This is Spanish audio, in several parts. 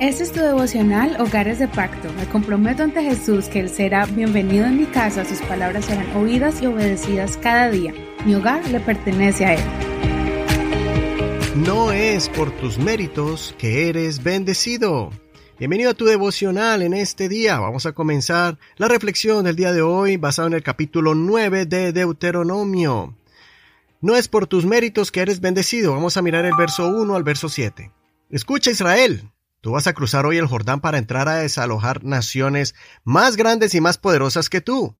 Este es tu devocional Hogares de Pacto. Me comprometo ante Jesús que Él será bienvenido en mi casa, sus palabras serán oídas y obedecidas cada día. Mi hogar le pertenece a Él. No es por tus méritos que eres bendecido. Bienvenido a tu devocional en este día. Vamos a comenzar la reflexión del día de hoy basado en el capítulo 9 de Deuteronomio. No es por tus méritos que eres bendecido. Vamos a mirar el verso 1 al verso 7. Escucha Israel, Tú vas a cruzar hoy el Jordán para entrar a desalojar naciones más grandes y más poderosas que tú.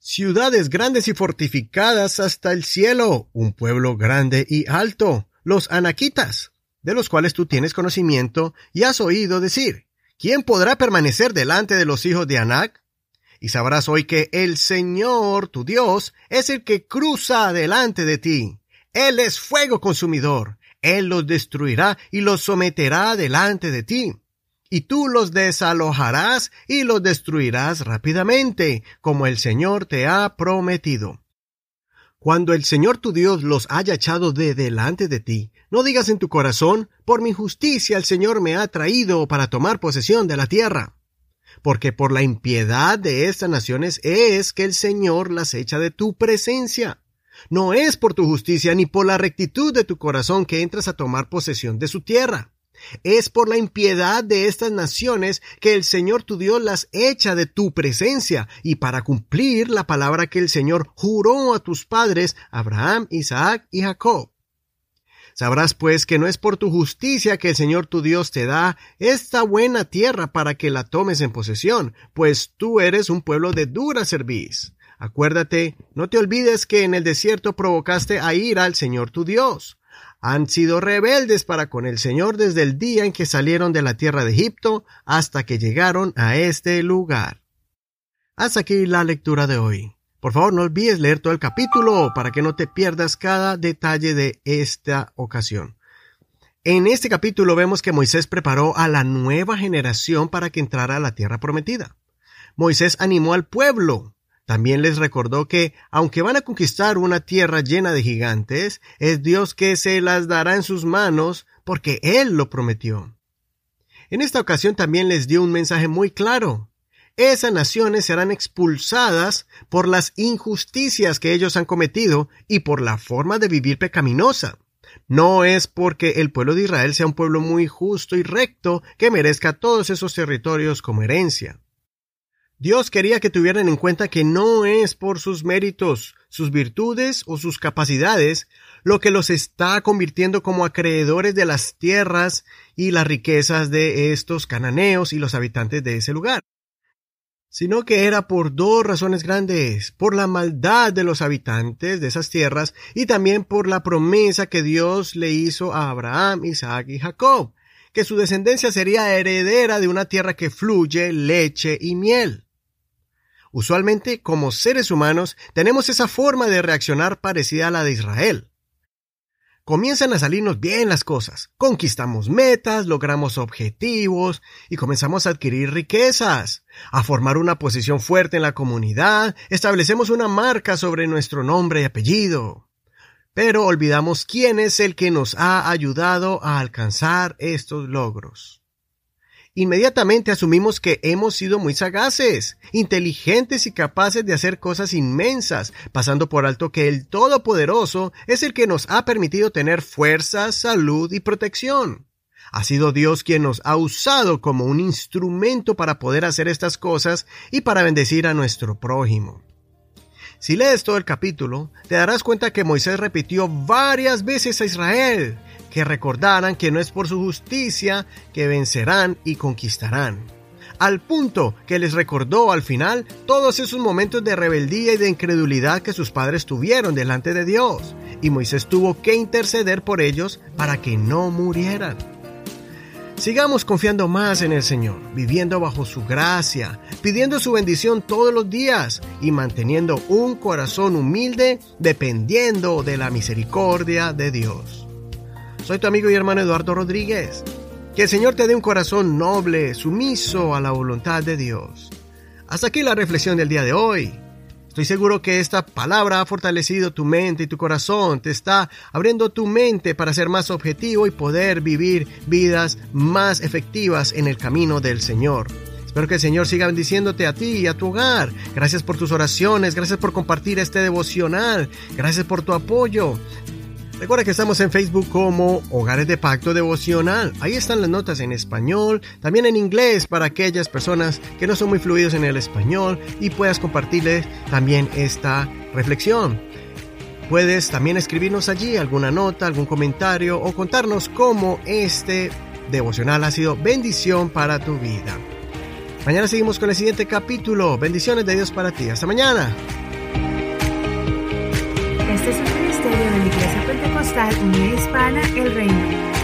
Ciudades grandes y fortificadas hasta el cielo, un pueblo grande y alto, los anaquitas, de los cuales tú tienes conocimiento y has oído decir, ¿quién podrá permanecer delante de los hijos de Anac? Y sabrás hoy que el Señor, tu Dios, es el que cruza delante de ti. Él es fuego consumidor. Él los destruirá y los someterá delante de ti. Y tú los desalojarás y los destruirás rápidamente, como el Señor te ha prometido. Cuando el Señor tu Dios los haya echado de delante de ti, no digas en tu corazón, por mi justicia el Señor me ha traído para tomar posesión de la tierra. Porque por la impiedad de estas naciones es que el Señor las echa de tu presencia. No es por tu justicia ni por la rectitud de tu corazón que entras a tomar posesión de su tierra. Es por la impiedad de estas naciones que el Señor tu Dios las echa de tu presencia y para cumplir la palabra que el Señor juró a tus padres, Abraham, Isaac y Jacob. Sabrás pues que no es por tu justicia que el Señor tu Dios te da esta buena tierra para que la tomes en posesión, pues tú eres un pueblo de dura cerviz. Acuérdate, no te olvides que en el desierto provocaste a ira al Señor tu Dios. Han sido rebeldes para con el Señor desde el día en que salieron de la tierra de Egipto hasta que llegaron a este lugar. Hasta aquí la lectura de hoy. Por favor, no olvides leer todo el capítulo para que no te pierdas cada detalle de esta ocasión. En este capítulo vemos que Moisés preparó a la nueva generación para que entrara a la tierra prometida. Moisés animó al pueblo también les recordó que, aunque van a conquistar una tierra llena de gigantes, es Dios que se las dará en sus manos porque Él lo prometió. En esta ocasión también les dio un mensaje muy claro. Esas naciones serán expulsadas por las injusticias que ellos han cometido y por la forma de vivir pecaminosa. No es porque el pueblo de Israel sea un pueblo muy justo y recto que merezca todos esos territorios como herencia. Dios quería que tuvieran en cuenta que no es por sus méritos, sus virtudes o sus capacidades lo que los está convirtiendo como acreedores de las tierras y las riquezas de estos cananeos y los habitantes de ese lugar, sino que era por dos razones grandes, por la maldad de los habitantes de esas tierras y también por la promesa que Dios le hizo a Abraham, Isaac y Jacob, que su descendencia sería heredera de una tierra que fluye leche y miel. Usualmente, como seres humanos, tenemos esa forma de reaccionar parecida a la de Israel. Comienzan a salirnos bien las cosas, conquistamos metas, logramos objetivos y comenzamos a adquirir riquezas, a formar una posición fuerte en la comunidad, establecemos una marca sobre nuestro nombre y apellido. Pero olvidamos quién es el que nos ha ayudado a alcanzar estos logros inmediatamente asumimos que hemos sido muy sagaces, inteligentes y capaces de hacer cosas inmensas, pasando por alto que el Todopoderoso es el que nos ha permitido tener fuerza, salud y protección. Ha sido Dios quien nos ha usado como un instrumento para poder hacer estas cosas y para bendecir a nuestro prójimo. Si lees todo el capítulo, te darás cuenta que Moisés repitió varias veces a Israel que recordaran que no es por su justicia que vencerán y conquistarán. Al punto que les recordó al final todos esos momentos de rebeldía y de incredulidad que sus padres tuvieron delante de Dios, y Moisés tuvo que interceder por ellos para que no murieran. Sigamos confiando más en el Señor, viviendo bajo su gracia, pidiendo su bendición todos los días y manteniendo un corazón humilde dependiendo de la misericordia de Dios. Soy tu amigo y hermano Eduardo Rodríguez. Que el Señor te dé un corazón noble, sumiso a la voluntad de Dios. Hasta aquí la reflexión del día de hoy. Estoy seguro que esta palabra ha fortalecido tu mente y tu corazón, te está abriendo tu mente para ser más objetivo y poder vivir vidas más efectivas en el camino del Señor. Espero que el Señor siga bendiciéndote a ti y a tu hogar. Gracias por tus oraciones, gracias por compartir este devocional, gracias por tu apoyo. Recuerda que estamos en Facebook como Hogares de Pacto Devocional. Ahí están las notas en español, también en inglés para aquellas personas que no son muy fluidos en el español y puedas compartirles también esta reflexión. Puedes también escribirnos allí alguna nota, algún comentario o contarnos cómo este devocional ha sido bendición para tu vida. Mañana seguimos con el siguiente capítulo. Bendiciones de Dios para ti. Hasta mañana. Este es un ministerio de la Iglesia Pentecostal Unida Hispana El Reino.